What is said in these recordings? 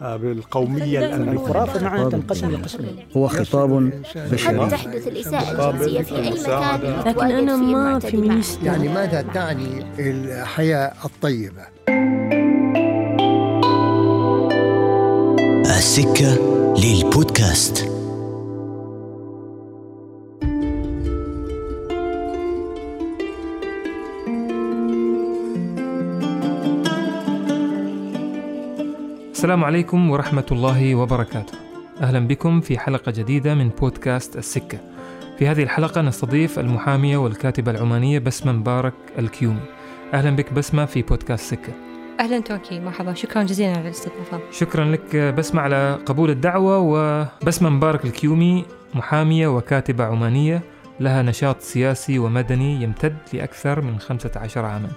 بالقومية الأمريكية. الخرافة معناها تنقسم لقسمين هو خطاب بشري. تحدث الإساءة الجنسية في أي مكان لكن أنا ما فيمينيست يعني ماذا تعني الحياة الطيبة؟ السكة للبودكاست. السلام عليكم ورحمة الله وبركاته. أهلا بكم في حلقة جديدة من بودكاست السكة. في هذه الحلقة نستضيف المحامية والكاتبة العمانية بسمة مبارك الكيومي. أهلا بك بسمة في بودكاست سكة. أهلا تركي مرحبا شكرا جزيلا على الاستضافة شكرا لك بسمة على قبول الدعوة وبسمة مبارك الكيومي محامية وكاتبة عمانية لها نشاط سياسي ومدني يمتد لأكثر من 15 عاما.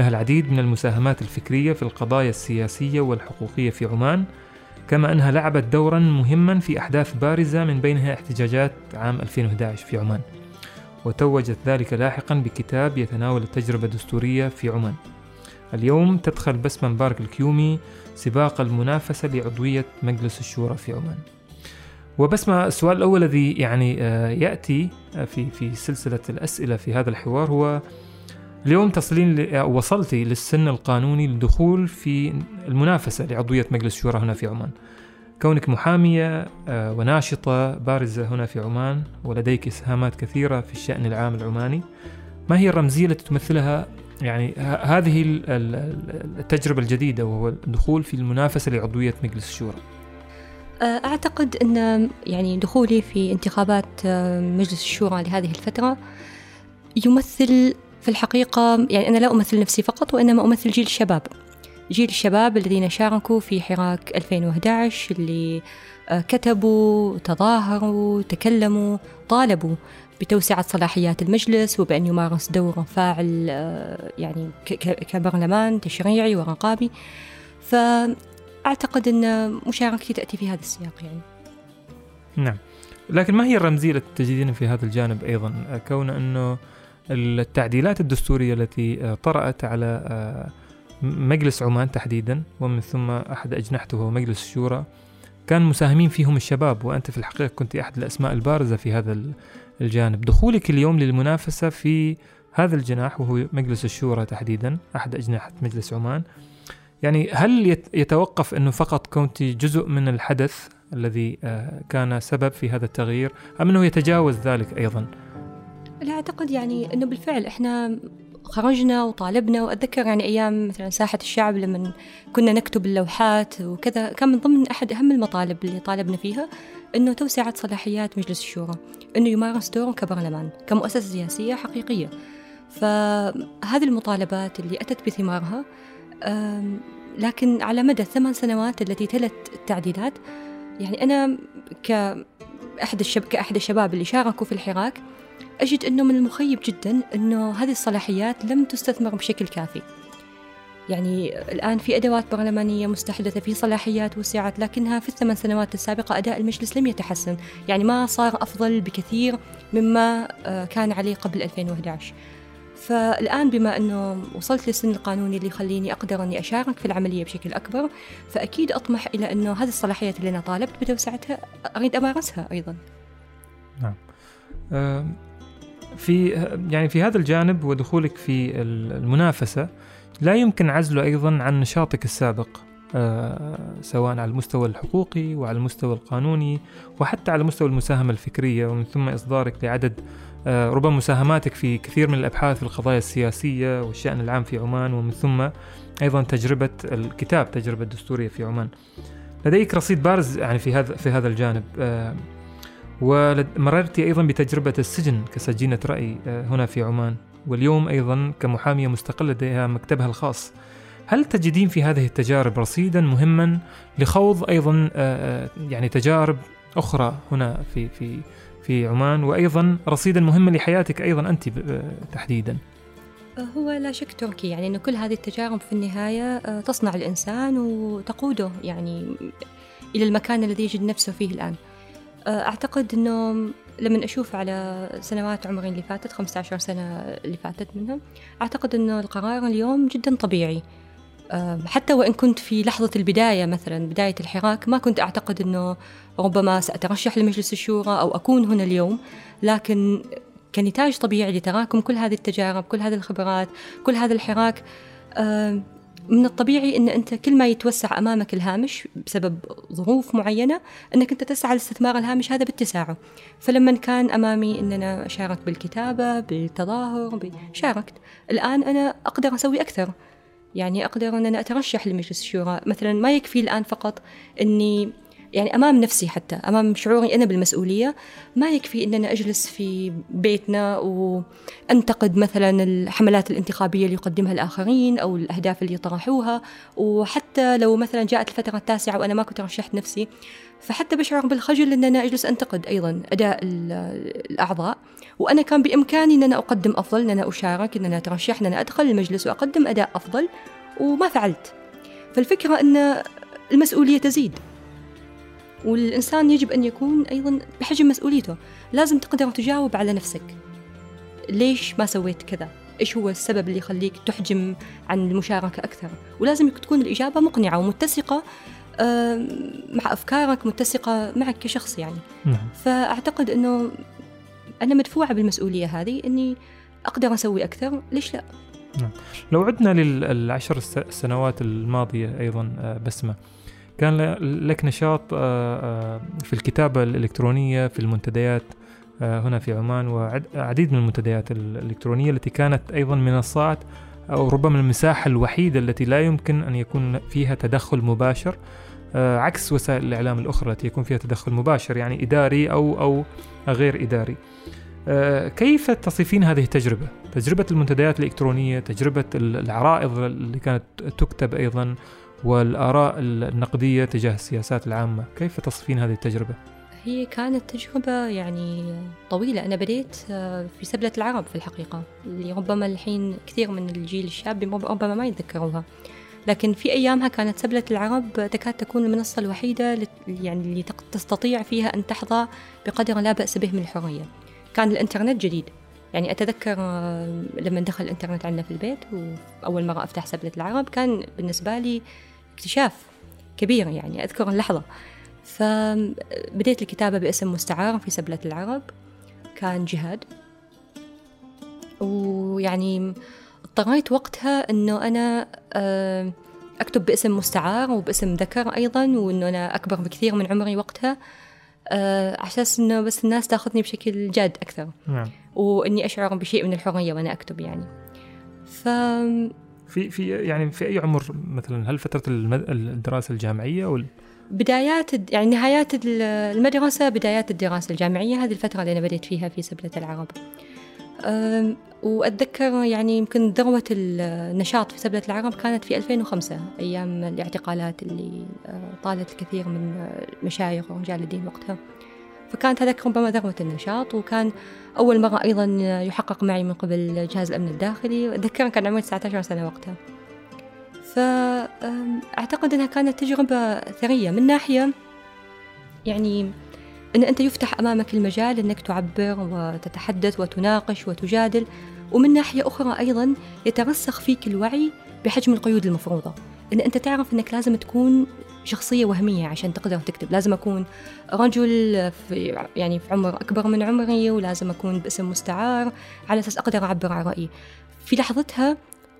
لها العديد من المساهمات الفكرية في القضايا السياسية والحقوقية في عمان كما أنها لعبت دورا مهما في أحداث بارزة من بينها احتجاجات عام 2011 في عمان. وتوجت ذلك لاحقا بكتاب يتناول التجربة الدستورية في عمان. اليوم تدخل بسمة مبارك الكيومي سباق المنافسة لعضوية مجلس الشورى في عمان. وبسمة السؤال الأول الذي يعني آه، يأتي في في سلسلة الأسئلة في هذا الحوار هو اليوم تصلين وصلتي للسن القانوني للدخول في المنافسة لعضوية مجلس الشورى هنا في عمان. كونك محامية آه، وناشطة بارزة هنا في عمان ولديك إسهامات كثيرة في الشأن العام العماني. ما هي الرمزية التي تمثلها؟ يعني هذه ال- ال- التجربة الجديدة وهو الدخول في المنافسة لعضوية مجلس الشورى. أه، أعتقد أن يعني دخولي في انتخابات أه، مجلس الشورى لهذه الفترة يمثل في الحقيقة يعني أنا لا أمثل نفسي فقط وإنما أمثل جيل الشباب. جيل الشباب الذين شاركوا في حراك 2011 اللي أه، كتبوا تظاهروا تكلموا طالبوا بتوسعة صلاحيات المجلس وبأن يمارس دور فاعل أه، يعني كبرلمان تشريعي ورقابي. فأعتقد أن مشاركتي تأتي في هذا السياق يعني. نعم. لكن ما هي الرمزية التي تجدين في هذا الجانب أيضا؟ آه، كون أنه التعديلات الدستورية التي آه، طرأت على آه، مجلس عمان تحديدا ومن ثم أحد أجنحته هو مجلس الشورى كان مساهمين فيهم الشباب وأنت في الحقيقة كنت أحد الأسماء البارزة في هذا ال- الجانب. دخولك اليوم للمنافسة في هذا الجناح وهو مجلس الشورى تحديدا أحد أجنحة مجلس عمان. يعني هل يت- يتوقف أنه فقط كنت جزء من الحدث الذي آه، كان سبب في هذا التغيير أم أنه يتجاوز ذلك أيضا؟ لا أعتقد يعني أنه بالفعل إحنا خرجنا وطالبنا وأتذكر يعني أيام مثلا ساحة الشعب لما كنا نكتب اللوحات وكذا كان من ضمن أحد أهم المطالب اللي طالبنا فيها أنه توسعة صلاحيات مجلس الشورى أنه يمارس دورة كبرلمان كمؤسسة سياسية حقيقية. فهذه المطالبات اللي أتت بثمارها لكن على مدى الثمان سنوات التي تلت التعديلات يعني أنا كأحد الشب... كأحد الشباب اللي شاركوا في الحراك أجد أنه من المخيب جدا أنه هذه الصلاحيات لم تستثمر بشكل كافي. يعني الآن في أدوات برلمانية مستحدثة في صلاحيات وسعت لكنها في الثمان سنوات السابقة أداء المجلس لم يتحسن. يعني ما صار أفضل بكثير مما آه، كان عليه قبل 2011 فالآن بما أنه وصلت للسن القانوني اللي يخليني أقدر أني أشارك في العملية بشكل أكبر فأكيد أطمح إلى أنه هذه الصلاحيات اللي أنا طالبت بتوسعتها أريد أمارسها أيضا. آه، في يعني في هذا الجانب ودخولك في المنافسة لا يمكن عزله أيضا عن نشاطك السابق آه، سواء على المستوى الحقوقي وعلى المستوى القانوني وحتى على مستوى المساهمة الفكرية ومن ثم إصدارك لعدد آه، ربما مساهماتك في كثير من الأبحاث في القضايا السياسية والشأن العام في عمان ومن ثم أيضا تجربة الكتاب تجربة دستورية في عمان. لديك رصيد بارز يعني في هذا في هذا الجانب آه، ومررت أيضا بتجربة السجن كسجينة رأي آه، هنا في عمان. واليوم أيضا كمحامية مستقلة لديها مكتبها الخاص. هل تجدين في هذه التجارب رصيدا مهما لخوض أيضا آه، آه، يعني تجارب أخرى هنا في في في عمان؟ وأيضا رصيدا مهما لحياتك أيضا أنت تحديدا. هو لا شك تركي. يعني أن كل هذه التجارب في النهاية تصنع الإنسان وتقوده يعني إلى المكان الذي يجد نفسه فيه الآن. أعتقد أنه لما أشوف على سنوات عمري اللي فاتت 15 سنة اللي فاتت منها أعتقد أنه القرار اليوم جدا طبيعي. آم، حتى وإن كنت في لحظة البداية مثلا بداية الحراك ما كنت أعتقد أنه ربما سأترشح لمجلس الشورى أو أكون هنا اليوم. لكن كنتاج طبيعي لتراكم كل هذه التجارب كل هذه الخبرات كل هذا الحراك آم، من الطبيعي إن أنت كل ما يتوسع أمامك الهامش بسبب ظروف معينة إنك أنت تسعى لاستثمار الهامش هذا باتساعه فلما كان أمامي ان أنا شاركت بالكتابة بالتظاهر شاركت. الآن أنا أقدر أسوي أكثر. يعني أقدر إن أنا أترشح لمجلس الشورى. مثلا ما يكفي الآن فقط إني يعني أمام نفسي حتى أمام شعوري أنا بالمسؤولية ما يكفي ان أنا أجلس في بيتنا وأنتقد مثلا الحملات الانتخابية اللي يقدمها الآخرين أو الأهداف اللي طرحوها وحتى لو مثلا جاءت الفترة التاسعة وأنا ما كنت رشحت نفسي فحتى بشعر بالخجل ان أنا أجلس أنتقد أيضا أداء ال- الأعضاء. وأنا كان بإمكاني ان أنا أقدم أفضل ان أنا أشارك ان أنا أترشح ان أنا أدخل المجلس وأقدم أداء أفضل وما فعلت. فالفكرة إن المسؤولية تزيد. والإنسان يجب أن يكون أيضا بحجم مسؤوليته. لازم تقدر تجاوب على نفسك. ليش ما سويت كذا؟ إيش هو السبب اللي يخليك تحجم عن المشاركة أكثر؟ ولازم تكون الإجابة مقنعة ومتسقة مع أفكارك متسقة معك كشخص يعني. نعم. فأعتقد أنه أنا مدفوعة بالمسؤولية هذه أني أقدر أسوي أكثر. ليش لا؟ لو عدنا للعشر الس- السنوات الماضية أيضا آه، بسمة كان لك نشاط آه، آه، في الكتابة الإلكترونية في المنتديات آه، هنا في عمان وعديد من المنتديات الإلكترونية التي كانت أيضا منصات أو ربما المساحة الوحيدة التي لا يمكن أن يكون فيها تدخل مباشر عكس وسائل الإعلام الأخرى التي يكون فيها تدخل مباشر يعني إداري أو أو غير إداري كيف تصفين هذه التجربة؟ تجربة المنتديات الإلكترونية تجربة ال- العرائض اللي كانت تكتب أيضا والآراء النقدية تجاه السياسات العامة كيف تصفين هذه التجربة؟ هي كانت تجربة يعني طويلة. أنا بديت آه، في سبلة العرب في الحقيقة اللي ربما الحين كثير من الجيل الشاب رب- ربما ما يتذكروها. لكن في أيامها كانت سبلة العرب تكاد تكون المنصة الوحيدة يعني اللي تستطيع فيها أن تحظى بقدر لا بأس به من الحرية. كان الإنترنت جديد. يعني أتذكر آه، لما دخل الإنترنت عندنا في البيت وأول مرة أفتح سبلة العرب كان بالنسبة لي اكتشاف كبير يعني أذكر اللحظة. فبديت الكتابة باسم مستعار في سبلة العرب كان جهاد. ويعني اضطريت وقتها إنه أنا آه، أكتب باسم مستعار وباسم ذكر أيضا وإنه أنا أكبر بكثير من عمري وقتها آه، أساس إنه بس الناس تاخذني بشكل جاد أكثر. نعم. وإني أشعر بشيء من الحرية وأنا أكتب يعني. ف في في يعني في أي عمر مثلا؟ هل فترة المد- الدراسة الجامعية أو ال- بدايات يعني نهايات ال- المدرسة بدايات الدراسة الجامعية هذه الفترة اللي أنا بديت فيها في سبلة العرب. وأتذكر يعني يمكن ذروة النشاط في سبلة العرب كانت في 2005 أيام الاعتقالات اللي آه، طالت الكثير من المشايخ ورجال الدين وقتها. فكانت هذاك ربما ذروة النشاط وكان أول مرة أيضا يحقق معي من قبل جهاز الأمن الداخلي أتذكر كان عمري 19 سنة وقتها. فأعتقد أنها كانت تجربة ثرية من ناحية يعني أن أنت يفتح أمامك المجال أنك تعبر وتتحدث وتناقش وتجادل ومن ناحية أخرى أيضا يترسخ فيك الوعي بحجم القيود المفروضة. أن أنت تعرف أنك لازم تكون شخصية وهمية عشان تقدر تكتب. لازم أكون رجل في يعني في عمر أكبر من عمري ولازم أكون باسم مستعار على أساس أقدر أعبر عن رأيي. في لحظتها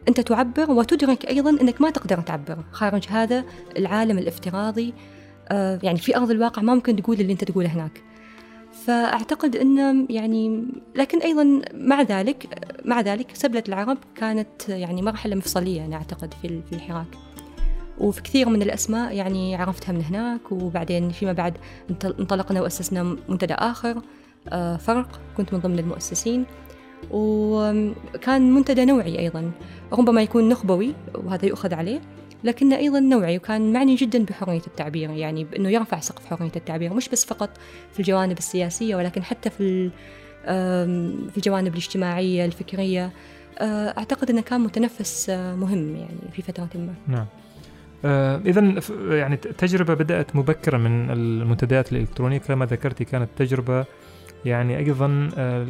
أنت تعبر وتدرك أيضا أنك ما تقدر تعبر. خارج هذا العالم الافتراضي آه، يعني في أرض الواقع ما ممكن تقول اللي أنت تقوله هناك. فأعتقد أن يعني لكن أيضا مع ذلك مع ذلك سبلة العرب كانت يعني مرحلة مفصلية أنا أعتقد في الحراك. وفي كثير من الأسماء يعني عرفتها من هناك وبعدين فيما بعد انطل- انطلقنا وأسسنا منتدى آخر آه، فرق كنت من ضمن المؤسسين. وكان منتدى نوعي أيضا ربما يكون نخبوي وهذا يؤخذ عليه لكنه أيضا نوعي وكان معني جدا بحرية التعبير يعني بأنه يرفع سقف حرية التعبير مش بس فقط في الجوانب السياسية ولكن حتى في في الجوانب الاجتماعية الفكرية. آه، أعتقد أنه كان متنفس آه، مهم يعني في فترة ما. نعم. آه إذا يعني ت- تجربة بدأت مبكرة من المنتديات الإلكترونية. كما ذكرتي كانت تجربة يعني أيضا آه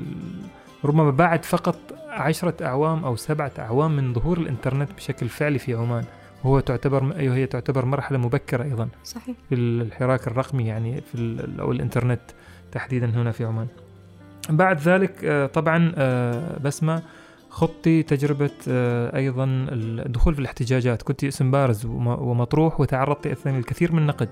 ربما بعد فقط عشرة أعوام أو سبعة أعوام من ظهور الإنترنت بشكل فعلي في عمان. وهو تعتبر أيوه هي تعتبر مرحلة مبكرة أيضا صحيح. في الحراك الرقمي يعني في أو الإنترنت تحديدا هنا في عمان. بعد ذلك آه، طبعا بسمة خضتي تجربة آه، أيضا الدخول في الاحتجاجات. كنت اسم بارز وم- ومطروح وتعرضت أيضا للكثير من النقد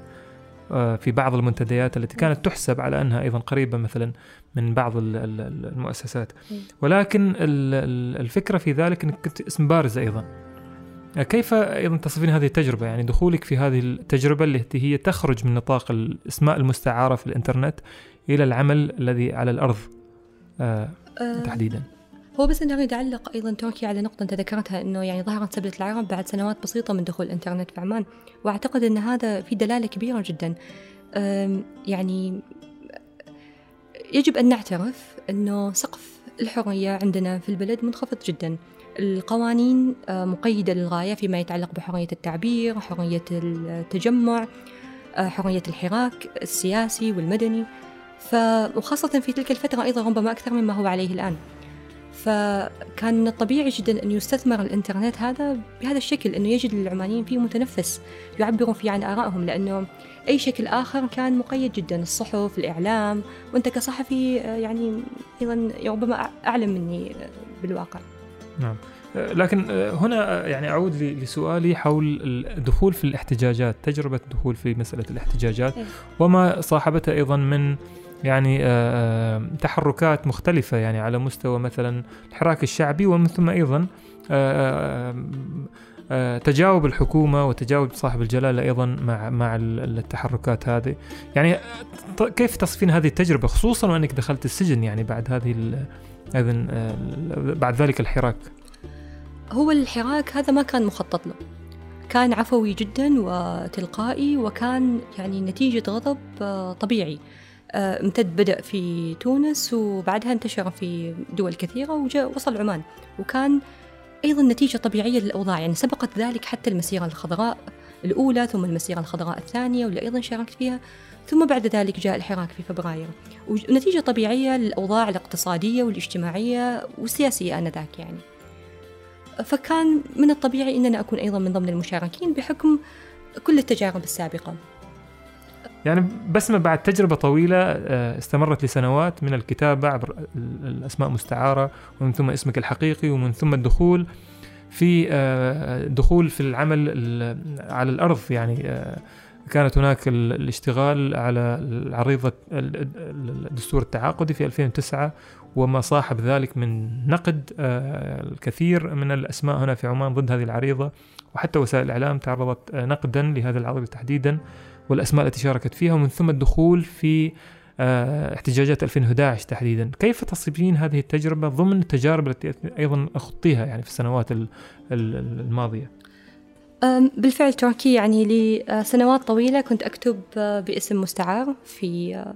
آه، في بعض المنتديات التي كانت تحسب على أنها أيضا قريبة مثلا من بعض ال- ال- المؤسسات. ولكن ال- ال- الفكرة في ذلك أنك كنت اسم بارز أيضا. كيف أيضا تصفين هذه التجربة؟ يعني دخولك في هذه التجربة التي هي تخرج من نطاق الإسماء المستعارة في الإنترنت إلى العمل الذي على الأرض آه آه، تحديدا. هو بس أنا أريد أعلق أيضا تركي على نقطة أنت ذكرتها أنه يعني ظهرت سبلة العرب بعد سنوات بسيطة من دخول الإنترنت في عمان. وأعتقد أن هذا في دلالة كبيرة جدا. يعني يجب أن نعترف أنه سقف الحرية عندنا في البلد منخفض جدا. القوانين آه، مقيدة للغاية فيما يتعلق بحرية التعبير حرية التجمع آه، حرية الحراك السياسي والمدني. ف... وخاصة في تلك الفترة أيضا ربما أكثر مما هو عليه الآن. فكان من الطبيعي جدا أن يستثمر الإنترنت هذا بهذا الشكل أنه يجد للعمانيين فيه متنفس يعبروا فيه عن آرائهم لأنه أي شكل آخر كان مقيد جدا الصحف الإعلام وأنت كصحفي آه، يعني أيضا ربما أع- أعلم مني آه، بالواقع نعم لكن آه، هنا يعني أعود لسؤالي حول الدخول في الاحتجاجات تجربة الدخول في مسألة الاحتجاجات إيه. وما صاحبتها أيضا من يعني آه، آه، تحركات مختلفة يعني على مستوى مثلا الحراك الشعبي ومن ثم أيضا آه، تجاوب الحكومة وتجاوب صاحب الجلالة أيضا مع مع ال- التحركات هذه. يعني كيف تصفين هذه التجربة خصوصا وأنك دخلت السجن يعني بعد هذه بعد ذلك الحراك؟ هو الحراك هذا ما كان مخطط له كان عفوي جدا وتلقائي وكان يعني نتيجة غضب طبيعي. امتد بدأ في تونس وبعدها انتشر في دول كثيرة وجاء وصل عمان. وكان أيضا نتيجة طبيعية للأوضاع يعني سبقت ذلك حتى المسيرة الخضراء الأولى ثم المسيرة الخضراء الثانية واللي أيضا شاركت فيها. ثم بعد ذلك جاء الحراك في فبراير. ونتيجة طبيعية للأوضاع الاقتصادية والاجتماعية والسياسية آنذاك يعني. فكان من الطبيعي أننا أكون أيضا من ضمن المشاركين بحكم كل التجارب السابقة. يعني بسمة بعد تجربة طويلة آه، استمرت لسنوات من الكتابة عبر ال- الأسماء مستعارة ومن ثم اسمك الحقيقي ومن ثم الدخول في آه، دخول في العمل ال- على الأرض. يعني آه، كانت هناك ال- الاشتغال على عريضة ال- ال- الدستور التعاقدي في 2009 وما صاحب ذلك من نقد الكثير من الأسماء هنا في عمان ضد هذه العريضة. وحتى وسائل الإعلام تعرضت نقدا لهذه العريضة تحديدا. والأسماء التي شاركت فيها ومن ثم الدخول في آه، احتجاجات 2011 تحديدا. كيف تصفين هذه التجربة ضمن التجارب التي أيضا أخطيها يعني في السنوات ال- ال- الماضية؟ بالفعل تركي يعني لسنوات طويلة كنت أكتب آه، باسم مستعار في آه،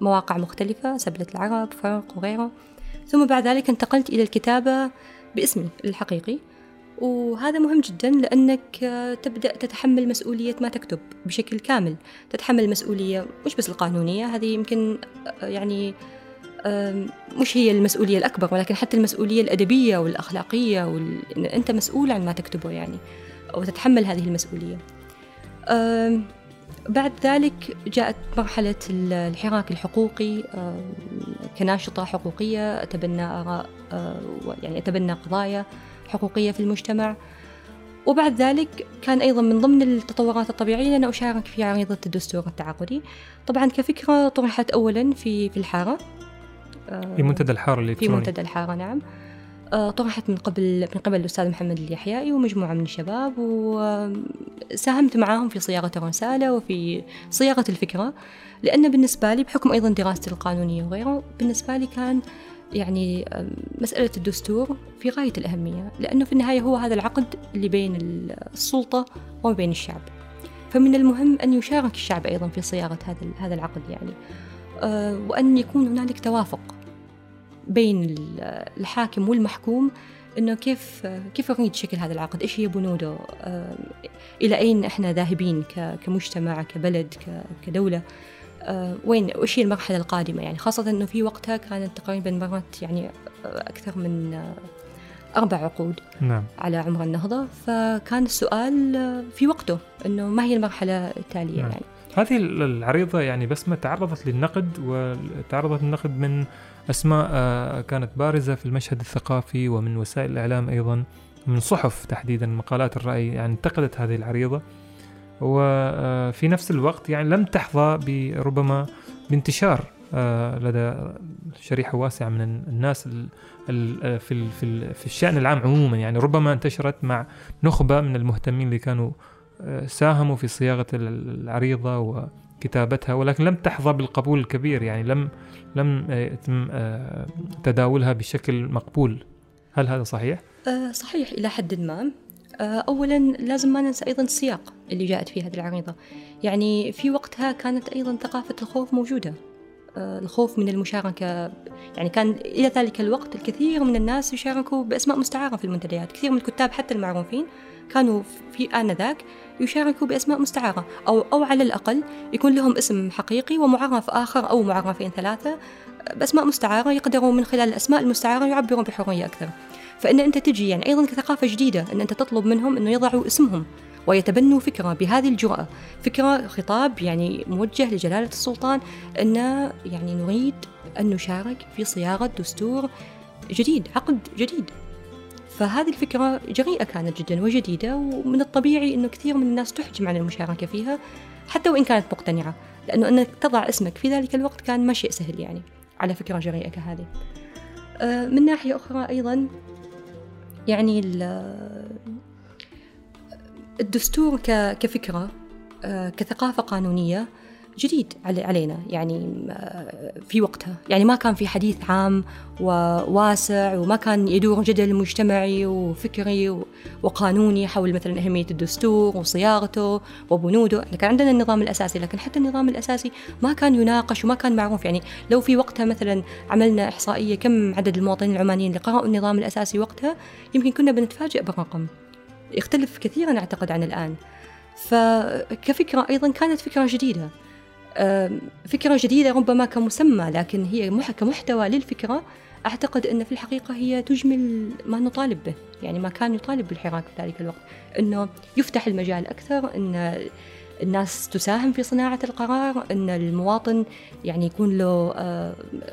مواقع مختلفة سبلة العرب فرق وغيره ثم بعد ذلك انتقلت إلى الكتابة باسمي الحقيقي. وهذا مهم جدا لأنك آه، تبدأ تتحمل مسؤولية ما تكتب بشكل كامل. تتحمل مسؤولية مش بس القانونية هذه يمكن آه، يعني مش هي المسؤولية الأكبر ولكن حتى المسؤولية الأدبية والأخلاقية وال... أنت مسؤول عن ما تكتبه يعني وتتحمل هذه المسؤولية. بعد ذلك جاءت مرحلة ال- الحراك الحقوقي كناشطة حقوقية أتبنى آراء و- يعني أتبنى قضايا. حقوقية في المجتمع. وبعد ذلك كان أيضا من ضمن التطورات الطبيعية أن أشارك في عريضة الدستور التعاقدي. طبعا كفكرة طرحت أولا في في الحارة. أه، في منتدى الحارة في الإلكتروني منتدى الحارة نعم. آه، طرحت من قبل من قبل الأستاذ محمد اليحيائي ومجموعة من الشباب وساهمت معاهم في صياغة الرسالة وفي صياغة الفكرة. لأن بالنسبة لي بحكم أيضا دراستي القانونية وغيره بالنسبة لي كان يعني مسألة الدستور في غاية الأهمية لأنه في النهاية هو هذا العقد اللي بين السلطة وما بين الشعب فمن المهم أن يشارك الشعب أيضا في صياغة هذا هذا العقد يعني آه، وأن يكون هنالك توافق بين ال- الحاكم والمحكوم إنه كيف كيف نريد شكل هذا العقد؟ إيش هي بنوده؟ آه، إلى أين إحنا ذاهبين كمجتمع كبلد كدولة؟ آه، وين وايش هي المرحلة القادمة يعني؟ خاصة إنه في وقتها كانت تقريبا مرت يعني آه، أكثر من آه، أربع عقود نعم. على عمر النهضة. فكان السؤال في وقته أنه ما هي المرحلة التالية نعم. يعني؟ هذه العريضة يعني بسمة تعرضت للنقد وتعرضت للنقد من أسماء كانت بارزة في المشهد الثقافي ومن وسائل الإعلام أيضا من صحف تحديدا مقالات الرأي يعني انتقدت هذه العريضة. وفي نفس الوقت يعني لم تحظى بربما بانتشار آه، لدى شريحة واسعة من الناس ال- ال- في في ال- في الشأن العام عموما. يعني ربما انتشرت مع نخبة من المهتمين اللي كانوا آه، ساهموا في صياغة ال- العريضة وكتابتها ولكن لم تحظى بالقبول الكبير. يعني لم لم آه، يتم آه، تداولها بشكل مقبول. هل هذا صحيح؟ آه، صحيح إلى حد ما. آه، أولا لازم ما ننسى أيضا السياق اللي جاءت فيه هذه العريضة يعني في وقتها كانت أيضا ثقافة الخوف موجودة. آه، الخوف من المشاركة يعني كان إلى ذلك الوقت الكثير من الناس يشاركوا بأسماء مستعارة في المنتديات. كثير من الكتاب حتى المعروفين كانوا في آنذاك يشاركوا بأسماء مستعارة. أو, أو على الأقل يكون لهم اسم حقيقي ومعرف آخر أو معرفين ثلاثة بأسماء مستعارة يقدروا من خلال الأسماء المستعارة يعبروا بحرية أكثر. فإن أنت تجي يعني أيضا كثقافة جديدة أن أنت تطلب منهم أنه يضعوا اسمهم ويتبنوا فكرة بهذه الجرأة. فكرة خطاب يعني موجه لجلالة السلطان أن يعني نريد أن نشارك في صياغة دستور جديد عقد جديد. فهذه الفكرة جريئة كانت جدا وجديدة ومن الطبيعي أنه كثير من الناس تحجم عن المشاركة فيها حتى وإن كانت مقتنعة. لأنه أنك تضع اسمك في ذلك الوقت كان ما شيء سهل يعني على فكرة جريئة كهذه. آه، من ناحية أخرى أيضا يعني ال- الدستور كفكرة آه، كثقافة قانونية جديد علي- علينا يعني آه، في وقتها. يعني ما كان في حديث عام وواسع وما كان يدور جدل مجتمعي وفكري وقانوني حول مثلا أهمية الدستور وصياغته وبنوده. إحنا كان عندنا النظام الأساسي لكن حتى النظام الأساسي ما كان يناقش وما كان معروف. يعني لو في وقتها مثلا عملنا إحصائية كم عدد المواطنين العمانيين اللي قرأوا النظام الأساسي وقتها يمكن كنا بنتفاجئ بالرقم. يختلف كثيرا أعتقد عن الآن. فكفكرة أيضا كانت فكرة جديدة. فكرة جديدة ربما كمسمى لكن هي مح- كمحتوى للفكرة أعتقد أن في الحقيقة هي تجمل ما نطالب به يعني ما كان يطالب بالحراك في ذلك الوقت. أنه يفتح المجال أكثر أن الناس تساهم في صناعة القرار أن المواطن يعني يكون له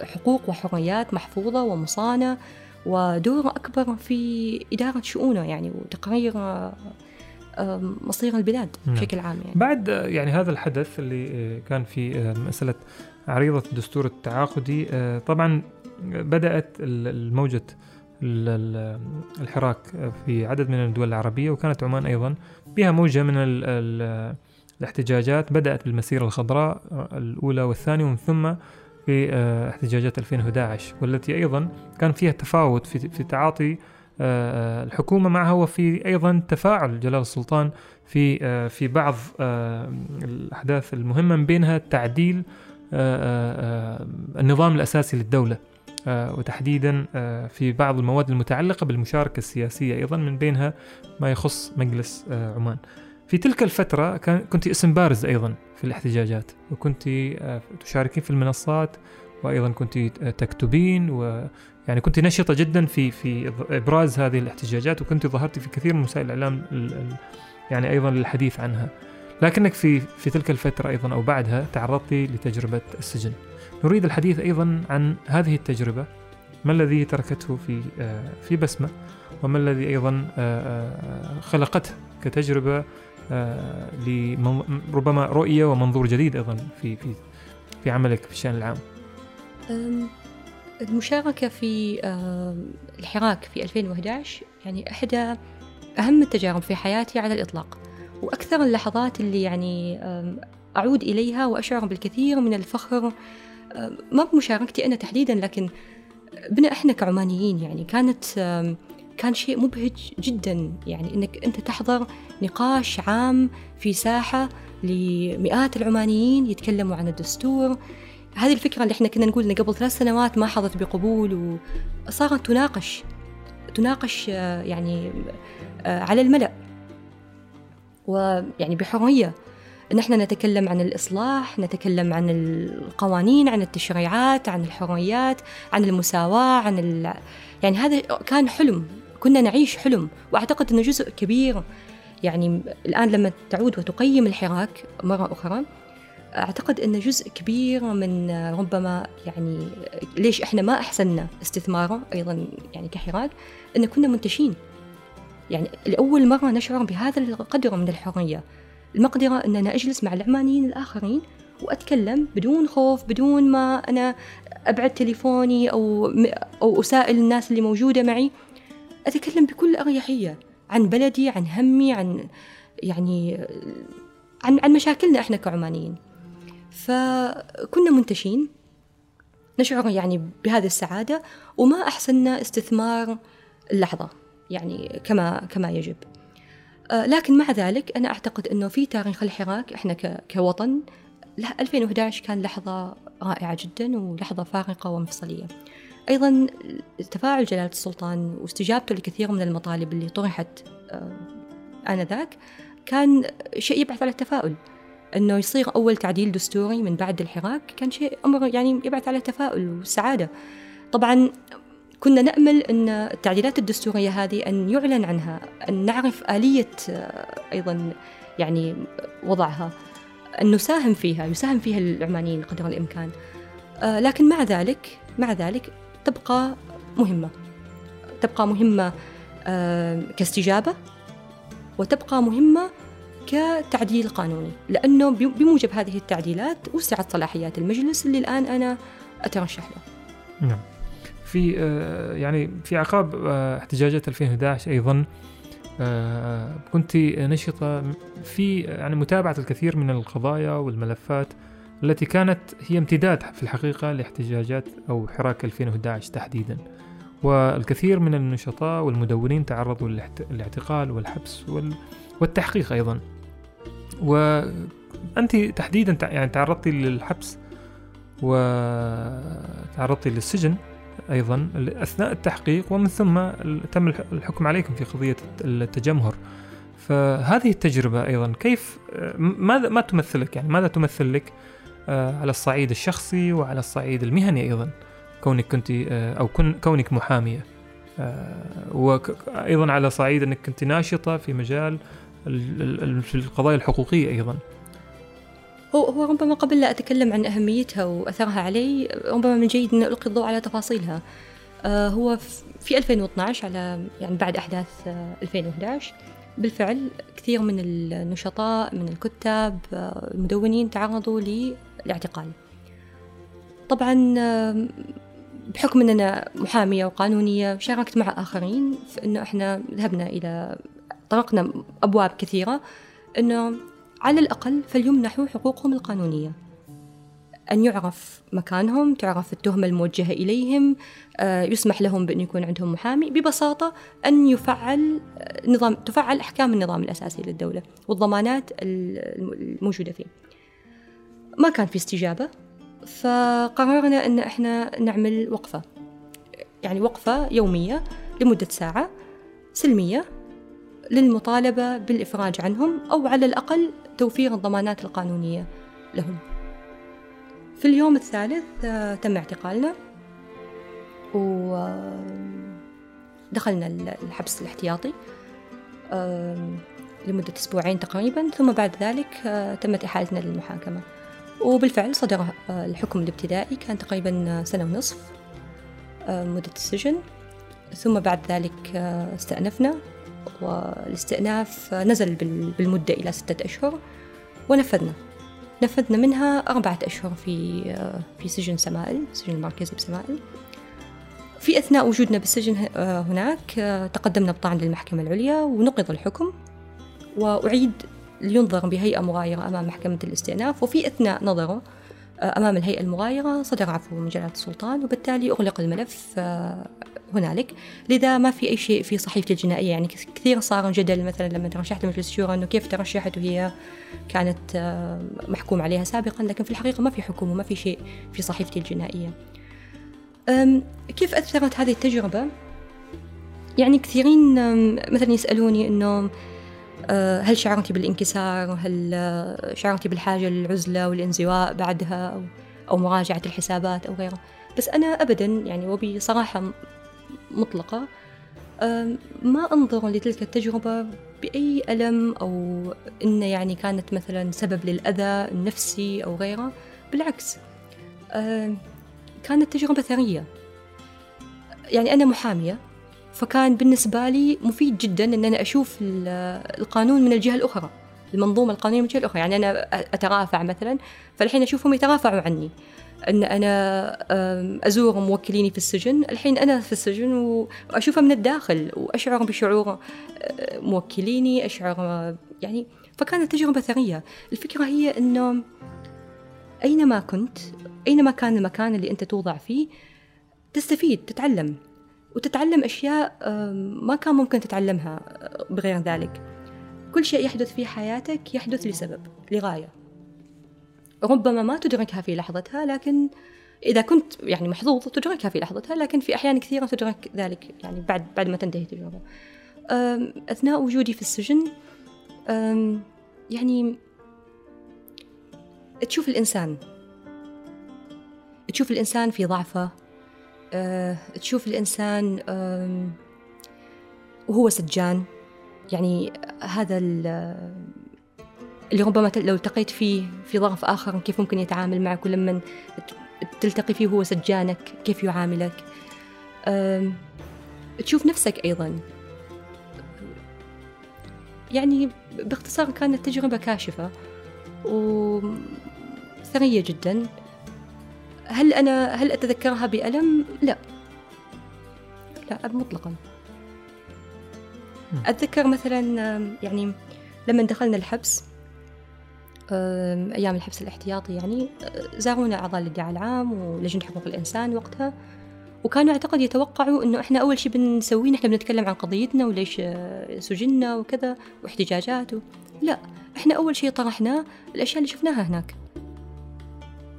حقوق وحريات محفوظة ومصانة ودور أكبر في إدارة شؤونه يعني وتقرير مصير البلاد نعم. بشكل عام يعني بعد يعني هذا الحدث اللي آه، كان في آه، مسألة عريضة الدستور التعاقدي آه، طبعا بدأت ال- الموجة ال- ال- الحراك في عدد من الدول العربية وكانت عمان أيضا بها موجة من ال ال الاحتجاجات بدأت بالمسيرة الخضراء الأولى والثانية ومن ثم في احتجاجات 2011 والتي أيضا كان فيها تفاوت في, تعاطي الحكومة معها وفي أيضا تفاعل جلال السلطان في آه، في بعض آه، الأحداث المهمة من بينها تعديل آه، آه، آه، النظام الأساسي للدولة آه، وتحديدا آه، في بعض المواد المتعلقة بالمشاركة السياسية أيضا من بينها ما يخص مجلس آه، عمان. في تلك الفترة كنت اسم بارز أيضا في الاحتجاجات وكنت آه، تشاركين في المنصات وأيضا كنت آه، تكتبين يعني كنت نشطة جدا في في إبراز هذه الاحتجاجات وكنت ظهرت في كثير من وسائل الإعلام ال- ال- يعني أيضا للحديث عنها. لكنك في في تلك الفترة أيضا أو بعدها تعرضت لتجربة السجن. نريد الحديث أيضا عن هذه التجربة. ما الذي تركته في آه، في بسمة؟ وما الذي أيضا آه، آه، خلقته كتجربة لمن- ربما رؤية ومنظور جديد أيضا في في في عملك في الشأن العام؟ المشاركة في أم، الحراك في 2011 يعني إحدى أهم التجارب في حياتي على الإطلاق. وأكثر اللحظات اللي يعني أعود إليها وأشعر بالكثير من الفخر ما بمشاركتي أنا تحديدا لكن بنا إحنا كعمانيين يعني كانت كان شيء مبهج جدا. يعني إنك أنت تحضر نقاش عام في ساحة لمئات العمانيين يتكلموا عن الدستور. هذه الفكرة اللي إحنا كنا نقول إن قبل ثلاث سنوات ما حظت بقبول وصارت تناقش تناقش آه، يعني آه، على الملأ. ويعني بحرية. ان إحنا نتكلم عن الإصلاح، نتكلم عن القوانين، عن التشريعات، عن الحريات، عن المساواة، عن ال... يعني هذا كان حلم. كنا نعيش حلم. وأعتقد أنه جزء كبير. يعني الآن لما تعود وتقيم الحراك مرة أخرى أعتقد أن جزء كبير من ربما يعني ليش إحنا ما أحسننا استثماره أيضا يعني كحراك أن كنا منتشين. يعني لأول مرة نشعر بهذا القدر من الحرية. المقدرة أن أجلس مع العمانيين الآخرين وأتكلم بدون خوف بدون ما أنا أبعد تليفوني أو أو أسائل الناس اللي موجودة معي. أتكلم بكل أريحية عن بلدي عن همي عن يعني عن عن مشاكلنا إحنا كعمانيين. فكنا منتشين. نشعر يعني بهذه السعادة وما أحسننا استثمار اللحظة يعني كما كما يجب. آه، لكن مع ذلك أنا أعتقد أنه في تاريخ الحراك إحنا كوطن 2011 كان لحظة رائعة جدا ولحظة فارقة ومفصلية أيضا تفاعل جلالة السلطان واستجابته لكثير من المطالب اللي طرحت آه، آنذاك كان شيء يبعث على التفاؤل. أنه يصير أول تعديل دستوري من بعد الحراك كان شيء أمر يعني يبعث على التفاؤل والسعادة طبعا كنا نأمل أن التعديلات الدستورية هذه أن يعلن عنها أن نعرف آلية آه، أيضا يعني وضعها أن نساهم فيها يساهم فيها العمانيين قدر الإمكان. آه، لكن مع ذلك مع ذلك تبقى مهمة. تبقى مهمة آه، كاستجابة وتبقى مهمة كتعديل قانوني لأنه بموجب هذه التعديلات وسعت صلاحيات المجلس اللي الآن أنا أترشح له. نعم. في آه، يعني في عقاب آه، احتجاجات 2011 أيضا كنت نشطة في يعني متابعة الكثير من القضايا والملفات التي كانت هي امتداد في الحقيقة لاحتجاجات أو حراك 2011 تحديدا. والكثير من النشطاء والمدونين تعرضوا للاعتقال والحبس والتحقيق أيضا. وأنت تحديدا يعني تعرضت للحبس وتعرضت للسجن أيضا أثناء التحقيق ومن ثم تم الحكم عليكم في قضية التجمهر. فهذه التجربة أيضا كيف ماذا ما تمثلك؟ يعني ماذا تمثل لك آه، على الصعيد الشخصي وعلى الصعيد المهني أيضا؟ كونك كنت آه، أو كونك محامية. آه، وأيضا على صعيد أنك كنت ناشطة في مجال في القضايا الحقوقية أيضا. هو هو ربما قبل لا أتكلم عن أهميتها وأثرها علي ربما من الجيد أن ألقي الضوء على تفاصيلها. هو في 2012 على يعني بعد أحداث 2011 بالفعل كثير من النشطاء من الكتاب المدونين تعرضوا الاعتقال طبعا بحكم أننا محامية وقانونية شاركت مع آخرين في أنه إحنا ذهبنا إلى طرقنا أبواب كثيرة أنه على الأقل فليمنحوا حقوقهم القانونية. أن يعرف مكانهم تعرف التهمة الموجهة إليهم آه، يسمح لهم بأن يكون عندهم محامي ببساطة أن يفعل نظام تفعل أحكام النظام الأساسي للدولة والضمانات الموجودة فيه. ما كان في استجابة فقررنا أن إحنا نعمل وقفة. يعني وقفة يومية لمدة ساعة سلمية للمطالبة بالإفراج عنهم أو على الأقل توفير الضمانات القانونية لهم. في اليوم الثالث آه، تم اعتقالنا ودخلنا الحبس الاحتياطي لمدة أسبوعين تقريبا ثم بعد ذلك آه، تمت إحالتنا للمحاكمة. وبالفعل صدر آه، الحكم الابتدائي كان تقريبا سنة ونصف آه، مدة السجن. ثم بعد ذلك آه، استأنفنا. والاستئناف نزل بالمدة إلى ستة أشهر ونفذنا. نفذنا منها أربعة أشهر في في سجن سمائل سجن المركزي بسمائل. في أثناء وجودنا بالسجن هناك تقدمنا بطعن للمحكمة العليا ونقض الحكم. وأعيد لينظر بهيئة مغايرة أمام محكمة الاستئناف. وفي أثناء نظره أمام الهيئة المغايرة صدر عفو من جلالة السلطان وبالتالي أغلق الملف آه، هنالك. لذا ما في أي شيء في صحيفتي الجنائية يعني كثير صار جدل مثلا لما ترشحت لمجلس الشورى أنه كيف ترشحت وهي كانت آه، محكوم عليها سابقا لكن في الحقيقة ما في حكومة ما في شيء في صحيفتي الجنائية. كيف أثرت هذه التجربة؟ يعني كثيرين مثلا يسألوني أنه آه، هل شعرتي بالانكسار هل آه، شعرتي بالحاجة للعزلة والانزواء بعدها أو, أو مراجعة الحسابات أو غيره بس أنا أبدا يعني وبصراحة مطلقة ما أنظر لتلك التجربة بأي ألم أو إن يعني كانت مثلا سبب للأذى النفسي أو غيره بالعكس كانت تجربة ثرية. يعني أنا محامية فكان بالنسبة لي مفيد جدا أن أنا أشوف ال- القانون من الجهة الأخرى المنظومة القانونية من الجهة الأخرى. يعني أنا أترافع مثلا فالحين أشوفهم يترافعوا عني. أن أنا أزور موكليني في السجن الحين أنا في السجن وأشوفها من الداخل وأشعر بشعور أه، موكليني أشعر يعني فكانت تجربة ثرية. الفكرة هي أنه أينما كنت أينما كان المكان اللي أنت توضع فيه تستفيد تتعلم. وتتعلم أشياء ما كان ممكن تتعلمها أه، بغير ذلك. كل شيء يحدث في حياتك يحدث لسبب لغاية. ربما ما تدركها في لحظتها لكن إذا كنت يعني محظوظ تدركها في لحظتها لكن في أحيان كثيرة تدرك ذلك يعني بعد بعد ما تنتهي التجربة أثناء وجودي في السجن يعني تشوف الإنسان. تشوف الإنسان في ضعفه. تشوف الإنسان وهو سجان. يعني هذا ال- اللي ربما لو التقيت فيه في ظرف آخر كيف ممكن يتعامل معك؟ ولما تلتقي فيه هو سجانك كيف يعاملك؟ تشوف نفسك أيضا. يعني باختصار كانت تجربة كاشفة وثرية جدا. هل أنا هل أتذكرها بألم؟ لا. لا مطلقا. أتذكر مثلا يعني لما دخلنا الحبس أيام الحبس الاحتياطي يعني آه، زارونا أعضاء الادعاء العام ولجنة حقوق الإنسان وقتها وكانوا أعتقد يتوقعوا إنه إحنا أول شيء بنسويه إحنا بنتكلم عن قضيتنا وليش آه، سجنا وكذا واحتجاجات و... لا إحنا أول شيء طرحناه الأشياء اللي شفناها هناك.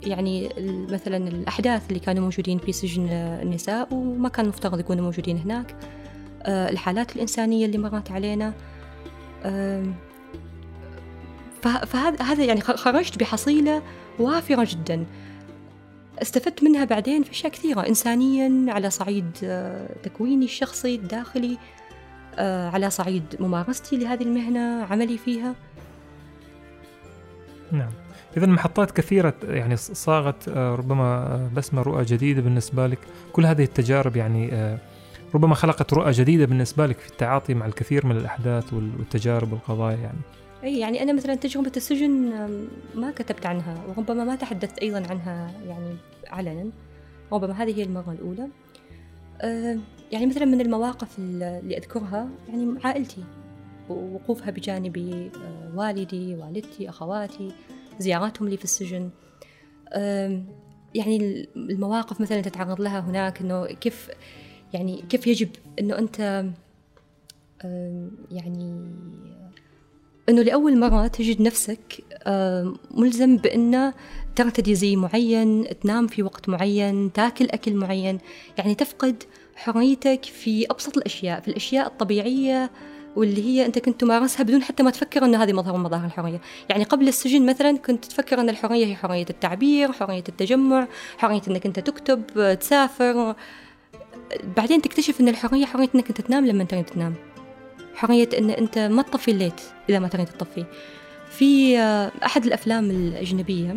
يعني مثلا الأحداث اللي كانوا موجودين في سجن النساء وما كان مفترض يكونوا موجودين هناك. آه، الحالات الإنسانية اللي مرت علينا. فهذا هذا يعني خرجت بحصيلة وافرة جدا. استفدت منها بعدين في أشياء كثيرة. إنسانيا على صعيد آه، تكويني الشخصي الداخلي آه، على صعيد ممارستي لهذه المهنة عملي فيها. نعم. إذا محطات كثيرة يعني صاغت آه، ربما آه، بسمة رؤى جديدة بالنسبة لك. كل هذه التجارب يعني آه، ربما خلقت رؤى جديدة بالنسبة لك في التعاطي مع الكثير من الأحداث وال- والتجارب والقضايا يعني. أي يعني أنا مثلا تجربة السجن ما كتبت عنها وربما ما تحدثت أيضا عنها يعني علنا ربما هذه هي المرة الأولى. آه، يعني مثلا من المواقف اللي أذكرها يعني عائلتي ووقوفها بجانبي والدي والدتي أخواتي. زياراتهم لي في السجن. يعني المواقف مثلا تتعرض لها هناك إنه كيف يعني كيف يجب إنه أنت يعني إنه لأول مرة تجد نفسك ملزم بإنه ترتدي زي معين تنام في وقت معين تاكل أكل معين. يعني تفقد حريتك في أبسط الأشياء في الأشياء الطبيعية واللي هي أنت كنت تمارسها بدون حتى ما تفكر أن هذه مظهر من مظاهر الحرية، يعني قبل السجن مثلا كنت تفكر أن الحرية هي حرية التعبير، حرية التجمع، حرية أنك أنت تكتب، تسافر، بعدين تكتشف أن الحرية حرية أنك أنت تنام لما تريد تنام. حرية أن أنت ما تطفي الليت إذا ما تريد تطفيه. في آه، أحد الأفلام الأجنبية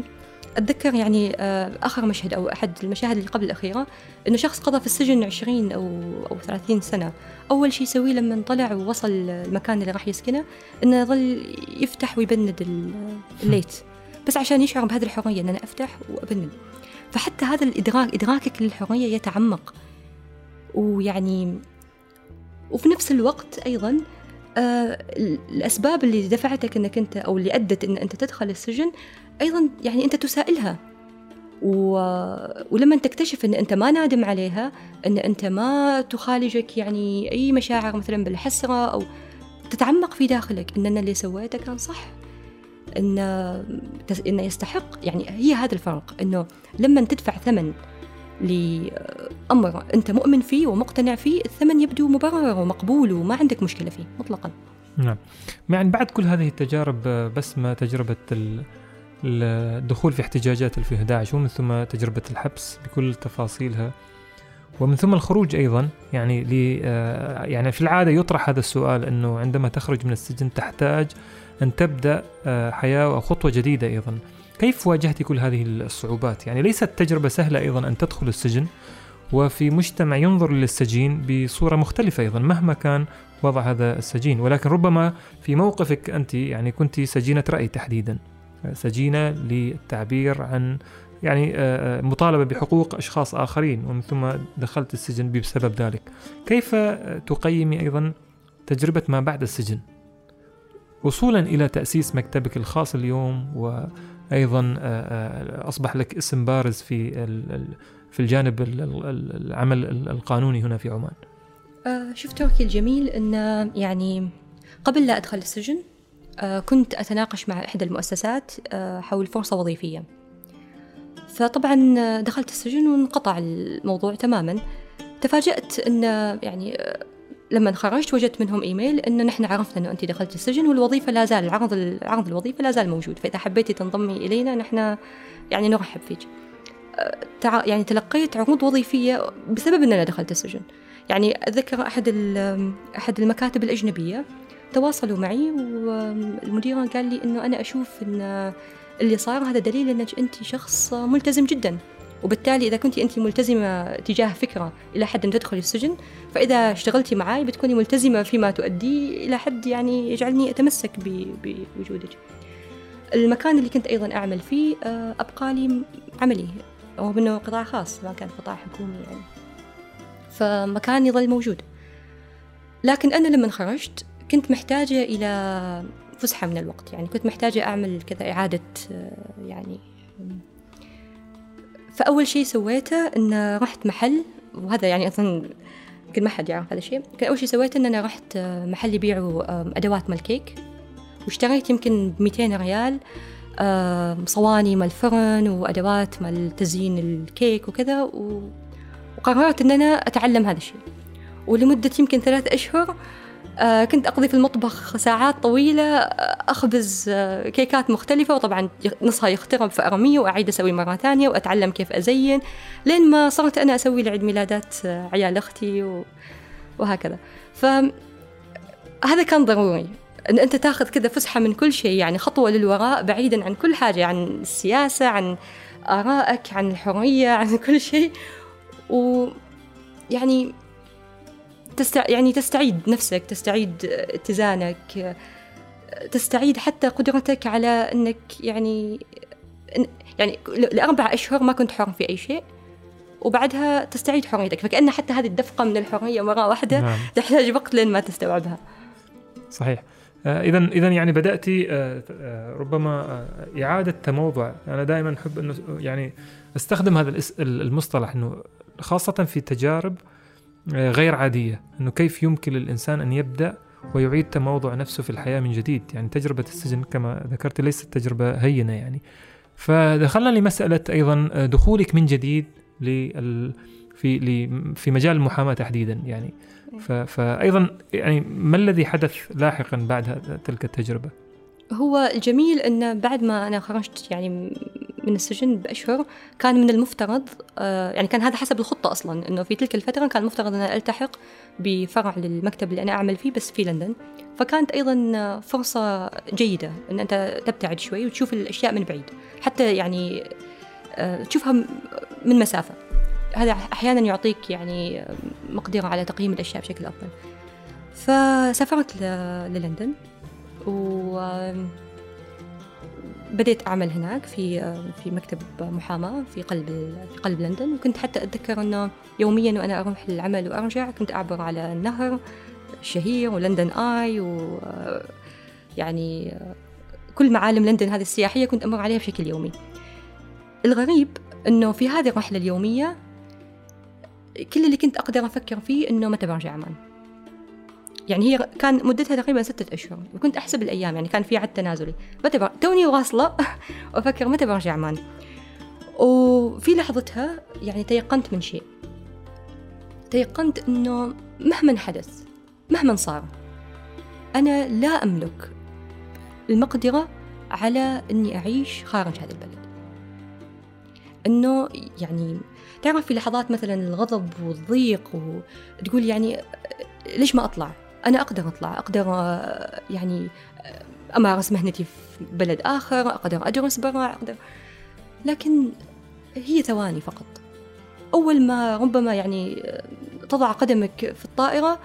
أتذكر يعني آه، آخر مشهد أو أحد المشاهد اللي قبل الأخيرة إنه شخص قضى في السجن 20 أو أو 30 سنة. أول شيء يسويه لما طلع ووصل المكان اللي راح يسكنه إنه يظل يفتح ويبند ال- الليت. بس عشان يشعر بهذه الحرية إن أنا أفتح وأبند. فحتى هذا الإدراك إدراكك للحرية يتعمق. ويعني وفي نفس الوقت أيضا آه الأسباب اللي دفعتك إنك أنت أو اللي أدت إن أنت تدخل السجن أيضا يعني أنت تسائلها. و... ولما تكتشف إن أنت ما نادم عليها إن أنت ما تخالجك يعني أي مشاعر مثلا بالحسرة أو تتعمق في داخلك إن أنا اللي سويته كان صح إن انه يستحق. يعني هي هذا الفرق إنه لما تدفع ثمن لأمر أنت مؤمن فيه ومقتنع فيه الثمن يبدو مبرر ومقبول وما عندك مشكلة فيه مطلقا. نعم. يعني بعد كل هذه التجارب بسمة تجربة ال- الدخول في احتجاجات 2011 ومن ثم تجربة الحبس بكل تفاصيلها؟ ومن ثم الخروج أيضا. يعني ل آه، يعني في العادة يطرح هذا السؤال إنه عندما تخرج من السجن تحتاج أن تبدأ آه، حياة أو خطوه جديدة أيضا. كيف واجهت كل هذه الصعوبات؟ يعني ليست تجربة سهلة أيضا أن تدخل السجن وفي مجتمع ينظر للسجين بصورة مختلفة أيضا مهما كان وضع هذا السجين. ولكن ربما في موقفك أنت يعني كنت سجينة رأي تحديدا. سجينة للتعبير عن يعني آه، آه، مطالبة بحقوق أشخاص آخرين ومن ثم دخلت السجن بسبب ذلك. كيف تقيمي أيضا تجربة ما بعد السجن؟ وصولا إلى تأسيس مكتبك الخاص اليوم وأيضا آه، أصبح لك اسم بارز في في الجانب العمل القانوني هنا في عمان. شفت توكي الجميل أن يعني قبل لا أدخل السجن كنت أتناقش مع إحدى المؤسسات حول فرصة وظيفية. فطبعا دخلت السجن وانقطع الموضوع تماما. تفاجأت أن يعني لما خرجت وجدت منهم إيميل إن نحن عرفنا إنه انت دخلت السجن والوظيفة لا زال عرض عرض الوظيفة لا زال موجود. فإذا حبيتي تنضمي إلينا نحن يعني نرحب فيك. يعني تلقيت عروض وظيفية بسبب إن أنا دخلت السجن. يعني أتذكر أحد أحد المكاتب الأجنبية تواصلوا معي والمدير قال لي إنه أنا أشوف إن اللي صار هذا دليل إنك أنت شخص ملتزم جدا. وبالتالي إذا كنت أنت ملتزمة تجاه فكرة إلى حد أن تدخلي السجن فإذا اشتغلتي معي بتكوني ملتزمة فيما تؤديه إلى حد يعني يجعلني أتمسك بوجودك. المكان اللي كنت أيضا أعمل فيه آه، أبقى لي عملي. رغم انه قطاع خاص ما كان قطاع حكومي يعني. فمكاني ظل موجود. لكن أنا لما خرجت كنت محتاجة إلى فسحة من الوقت. يعني كنت محتاجة أعمل كذا إعادة آه، يعني فأول شيء سويته إن رحت محل وهذا يعني أظن يمكن ما حد يعرف هذا الشيء. كان أول شيء سويته إن أنا رحت آه، محل يبيعوا أدوات مال كيك. واشتريت يمكن ب 200 ريال صواني مال فرن وأدوات مال تزيين الكيك وكذا. وقررت إن أنا أتعلم هذا الشيء. ولمدة يمكن ثلاث أشهر كنت أقضي في المطبخ ساعات طويلة آه، أخبز آه، كيكات مختلفة وطبعا نصها يخترب فأرميه وأعيد أسوي مرة ثانية وأتعلم كيف أزين لين ما صرت أنا أسوي لعيد ميلادات عيال أختي وهكذا. فهذا كان ضروري إن أنت تاخذ كذا فسحة من كل شيء يعني خطوة للوراء بعيدا عن كل حاجة عن السياسة عن آرائك عن الحرية عن كل شيء. ويعني تستع... يعني تستعيد نفسك تستعيد اتزانك تستعيد حتى قدرتك على إنك يعني يعني لأربع أشهر ما كنت حر في أي شيء وبعدها تستعيد حريتك. فكأن حتى هذه الدفقة من الحرية مرة واحدة نعم. تحتاج وقت لين ما تستوعبها. صحيح. اذا آه اذا يعني بدأت آه آه ربما إعادة تموضع. أنا دائما أحب انه يعني أستخدم هذا المصطلح إنه خاصة في تجارب غير عادية أنه كيف يمكن للإنسان أن يبدأ ويعيد تموضع نفسه في الحياة من جديد؟ يعني تجربة السجن كما ذكرت ليست تجربة هينة يعني. فدخلنا لمسألة أيضا آه، دخولك من جديد لل في في مجال المحاماة تحديدا يعني. فأيضا يعني ما الذي حدث لاحقا بعد تلك التجربة؟ هو الجميل أن بعد ما أنا خرجت يعني من السجن بأشهر كان من المفترض آه، يعني كان هذا حسب الخطة أصلا أنه في تلك الفترة كان المفترض أن ألتحق بفرع للمكتب اللي أنا أعمل فيه بس في لندن. فكانت أيضا فرصة جيدة أن أنت تبتعد شوي وتشوف الأشياء من بعيد حتى يعني آه، تشوفها من مسافة. هذا أحيانا يعطيك يعني مقدرة على تقييم الأشياء بشكل أفضل. فسافرت للندن. و بديت أعمل هناك في في مكتب محاماة في قلب في قلب لندن. وكنت حتى أتذكر إنه يوميا وأنا أروح للعمل وأرجع كنت أعبر على النهر الشهير ولندن آي و يعني كل معالم لندن هذه السياحية كنت أمر عليها بشكل يومي. الغريب إنه في هذه الرحلة اليومية كل اللي كنت أقدر أفكر فيه إنه متى برجع عمان يعني هي كان مدتها تقريبا ستة أشهر وكنت أحسب الأيام يعني كان في عد تنازلي. متى بر... توني واصلة. وأفكر متى برجع عمان وفي لحظتها يعني تيقنت من شيء. تيقنت أنه مهما حدث مهما صار أنا لا أملك المقدرة على أني أعيش خارج هذا البلد. إنه يعني تعرف في لحظات مثلا الغضب والضيق وتقول يعني ليش ما أطلع؟ أنا أقدر أطلع، أقدر آه، يعني آه، أمارس مهنتي في بلد آخر، أقدر أدرس برا، أقدر. لكن هي ثواني فقط. أول ما ربما يعني آه، تضع قدمك في الطائرة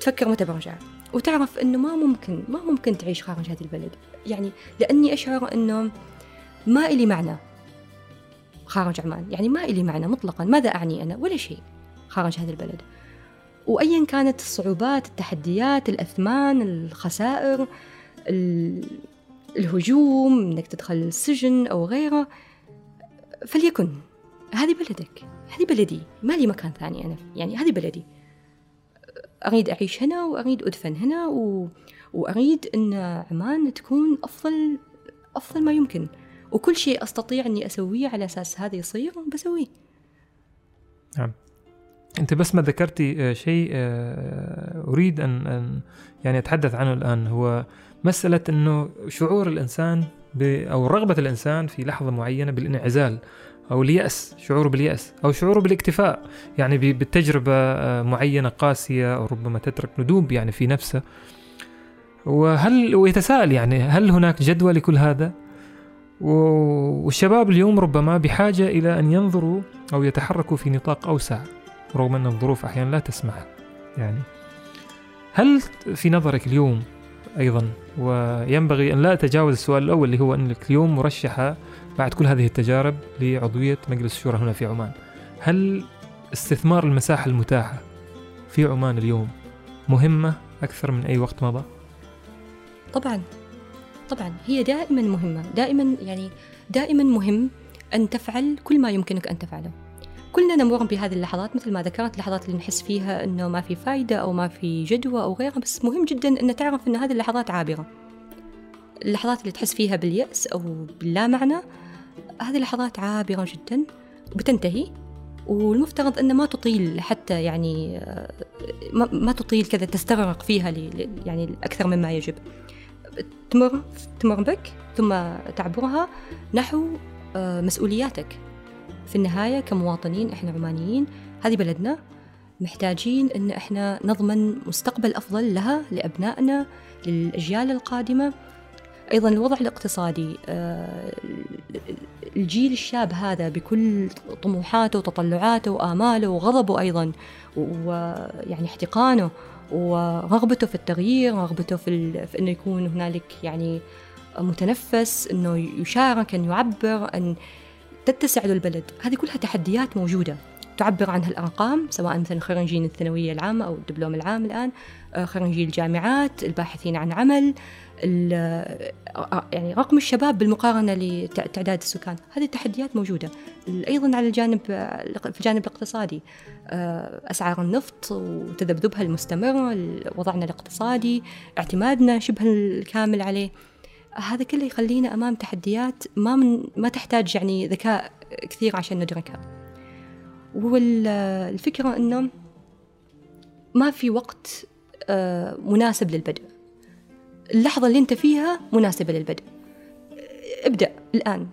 تفكر متى برجع. وتعرف إنه ما ممكن ما ممكن تعيش خارج هذه البلد. يعني لأني أشعر إنه ما إلي معنى خارج عمان. يعني ما إلي معنى مطلقا. ماذا أعني أنا؟ ولا شيء خارج هذا البلد. وأيا كانت الصعوبات التحديات الأثمان الخسائر الهجوم إنك تدخل السجن أو غيره. فليكن هذه بلدك هذه بلدي ما لي مكان ثاني أنا يعني هذه بلدي. أريد أعيش هنا وأريد أدفن هنا و... وأريد إن عمان تكون أفضل أفضل ما يمكن. وكل شيء أستطيع إني أسويه على أساس هذا يصير بسويه. نعم. أنت بس ما ذكرتي آه، شيء آه، أريد أن أن يعني أتحدث عنه الآن. هو مسألة إنه شعور الإنسان أو رغبة الإنسان في لحظة معينة بالانعزال أو اليأس شعوره باليأس أو شعوره بالاكتفاء. يعني بالتجربه آه، معينة قاسية أو ربما تترك ندوب يعني في نفسه. وهل ويتساءل يعني هل هناك جدوى لكل هذا؟ والشباب اليوم ربما بحاجة إلى أن ينظروا أو يتحركوا في نطاق أوسع. رغم أن الظروف أحيانا لا تسمح. يعني هل في نظرك اليوم أيضا وينبغي أن لا أتجاوز السؤال الأول اللي هو أنك اليوم مرشحة بعد كل هذه التجارب لعضوية مجلس الشورى هنا في عمان. هل استثمار المساحة المتاحة في عمان اليوم مهمة أكثر من أي وقت مضى؟ طبعا. طبعا. هي دائما مهمة. دائما يعني دائما مهم أن تفعل كل ما يمكنك أن تفعله. كلنا نمر بهذه اللحظات مثل ما ذكرت اللحظات اللي نحس فيها أنه ما في فايدة أو ما في جدوى أو غيرها بس مهم جدا أن تعرف أن هذه اللحظات عابرة. اللحظات اللي تحس فيها باليأس أو باللا معنى هذه اللحظات عابرة جدا وبتنتهي. والمفترض أن ما تطيل حتى يعني آه، ما تطيل كذا تستغرق فيها يعني أكثر مما يجب. تمر تمر بك ثم تعبرها نحو آه، مسؤولياتك. في النهاية كمواطنين إحنا عمانيين هذه بلدنا محتاجين إن إحنا نضمن مستقبل أفضل لها لأبنائنا للأجيال القادمة. أيضا الوضع الاقتصادي آه، الجيل الشاب هذا بكل طموحاته وتطلعاته وآماله وغضبه أيضا ويعني احتقانه ورغبته في التغيير رغبته في, في أنه يكون هنالك يعني متنفس أنه يشارك أن يعبر أن تتسع له البلد هذه كلها تحديات موجودة تعبر عنها الأرقام سواء مثلا خريجين الثانوية العامة أو الدبلوم العام الآن آه، خريجي الجامعات الباحثين عن عمل آه، آه، يعني رقم الشباب بالمقارنة لتعداد السكان. هذه التحديات موجودة. أيضا على الجانب في الجانب الاقتصادي أسعار النفط وتذبذبها المستمر وضعنا الاقتصادي اعتمادنا شبه الكامل عليه. هذا كله يخلينا أمام تحديات ما من ما تحتاج يعني ذكاء كثير عشان ندركها. والفكرة أنه ما في وقت مناسب للبدء. اللحظة اللي أنت فيها مناسبة للبدء. ابدأ الآن.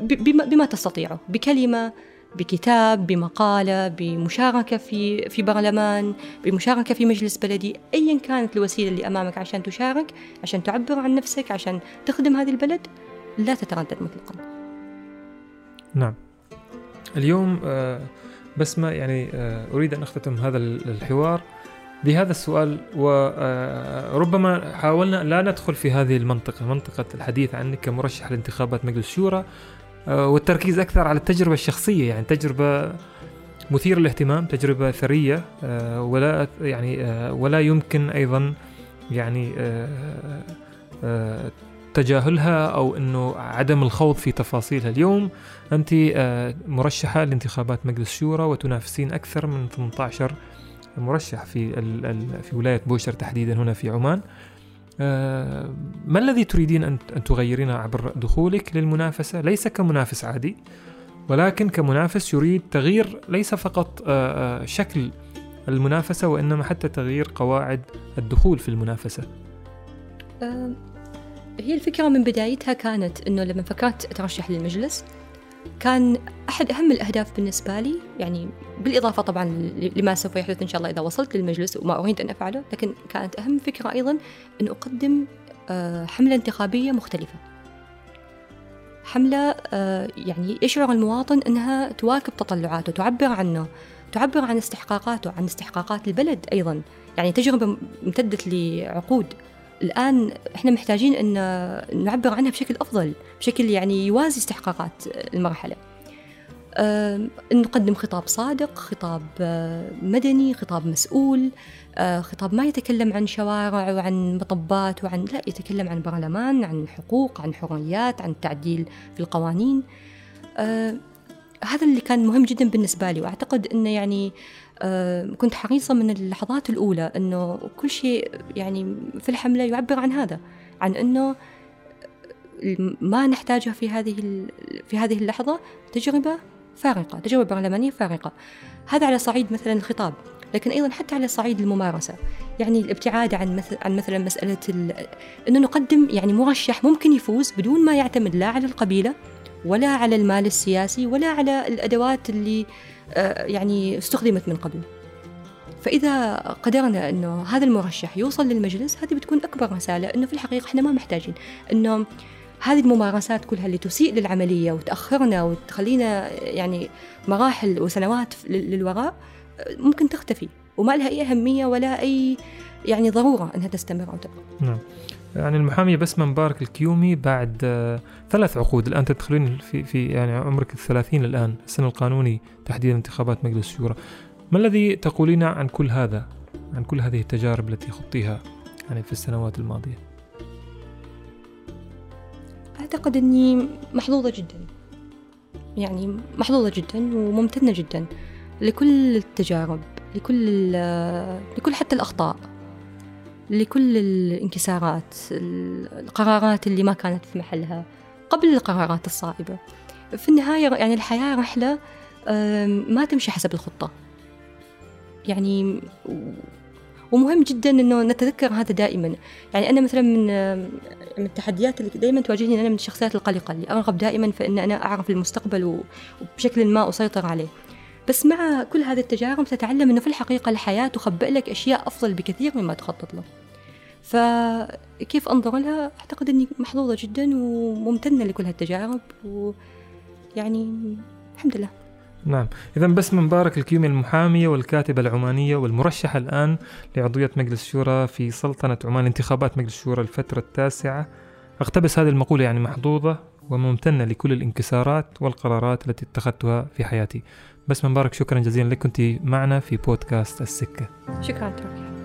بما, بما تستطيعه. بكلمة بكتاب بمقالة بمشاركة في في برلمان بمشاركة في مجلس بلدي أيا كانت الوسيلة اللي أمامك عشان تشارك عشان تعبر عن نفسك عشان تخدم هذه البلد لا تتردد مطلقا. نعم. اليوم آه، بس ما يعني آه، أريد أن أختتم هذا الحوار بهذا السؤال وربما آه، حاولنا لا ندخل في هذه المنطقة منطقة الحديث عنك كمرشح لانتخابات مجلس الشورى والتركيز أكثر على التجربة الشخصية يعني تجربة مثيرة للاهتمام تجربة ثرية آه، ولا يعني ولا يمكن أيضا يعني تجاهلها أو أنه عدم الخوض في تفاصيلها. اليوم أنت مرشحة لانتخابات مجلس الشورى وتنافسين أكثر من 18 مرشح في في ولاية بوشر تحديدا هنا في عمان. آه، ما الذي تريدين أن تغيرين عبر دخولك للمنافسة؟ ليس كمنافس عادي ولكن كمنافس يريد تغيير ليس فقط آه، آه، شكل المنافسة وإنما حتى تغيير قواعد الدخول في المنافسة. هي الفكرة من بدايتها كانت أنه لما فكرت أترشح للمجلس كان أحد أهم الأهداف بالنسبة لي يعني بالإضافة طبعا لما سوف يحدث إن شاء الله إذا وصلت للمجلس وما أريد أن أفعله لكن كانت أهم فكرة أيضا أن أقدم آه، حملة انتخابية مختلفة. حملة آه، يعني يشعر المواطن أنها تواكب تطلعاته تعبر عنه تعبر عن استحقاقاته عن استحقاقات البلد أيضا. يعني تجربة امتدت لعقود. الآن إحنا محتاجين أن نعبر عنها بشكل أفضل بشكل يعني يوازي استحقاقات المرحلة. أه نقدم خطاب صادق خطاب آه، مدني خطاب مسؤول أه خطاب ما يتكلم عن شوارع وعن مطبات وعن لا يتكلم عن برلمان عن حقوق عن حريات عن تعديل في القوانين. أه هذا اللي كان مهم جدا بالنسبة لي وأعتقد أنه يعني آه، كنت حريصة من اللحظات الأولى أنه كل شيء يعني في الحملة يعبر عن هذا عن أنه ما نحتاجه في هذه في هذه اللحظة تجربة فارقة تجربة برلمانية فارقة. هذا على صعيد مثلا الخطاب لكن أيضا حتى على صعيد الممارسة. يعني الابتعاد عن مثل عن مثلا مسألة إنه نقدم يعني مرشح ممكن يفوز بدون ما يعتمد لا على القبيلة ولا على المال السياسي ولا على الأدوات اللي آه، يعني استخدمت من قبل. فإذا قدرنا أنه هذا المرشح يوصل للمجلس هذه بتكون أكبر رسالة أنه في الحقيقة إحنا ما محتاجين. أنه هذه الممارسات كلها اللي تسيء للعملية وتأخرنا وتخلينا يعني مراحل وسنوات للوراء ممكن تختفي. وما لها أي أهمية ولا أي يعني ضرورة أنها تستمر أو تبقى. نعم. يعني المحامية بسمة مبارك الكيومي بعد آه، ثلاث عقود. الآن تدخلين في, في يعني عمرك الثلاثين الآن السن القانوني تحديدا انتخابات مجلس الشورى. ما الذي تقولين عن كل هذا عن كل هذه التجارب التي خضتيها يعني في السنوات الماضية؟ أعتقد أني محظوظة جدا. يعني محظوظة جدا وممتنة جدا لكل التجارب لكل لكل حتى الأخطاء. لكل الانكسارات القرارات اللي ما كانت في محلها قبل القرارات الصائبة. في النهاية يعني الحياة رحلة ما تمشي حسب الخطة. يعني ومهم جدا إنه نتذكر هذا دائما. يعني أنا مثلا من من التحديات اللي دائما تواجهني أنا من الشخصيات القلقة اللي أرغب دائما في إن أنا أعرف المستقبل وبشكل ما أسيطر عليه. بس مع كل هذه التجارب تتعلم إنه في الحقيقة الحياة تخبئ لك أشياء أفضل بكثير مما تخطط له. فكيف أنظر لها؟ أعتقد إني محظوظة جدا وممتنة لكل هالتجارب ويعني الحمد لله. نعم. إذا بسمة مبارك الكيومي المحامية والكاتبة العمانية والمرشحة الآن لعضوية مجلس الشورى في سلطنة عمان انتخابات مجلس الشورى الفترة التاسعة. أقتبس هذه المقولة يعني محظوظة وممتنة لكل الانكسارات والقرارات التي اتخذتها في حياتي. بس مبارك شكرا جزيلا لك كنت معنا في بودكاست السكة. شكرا تركي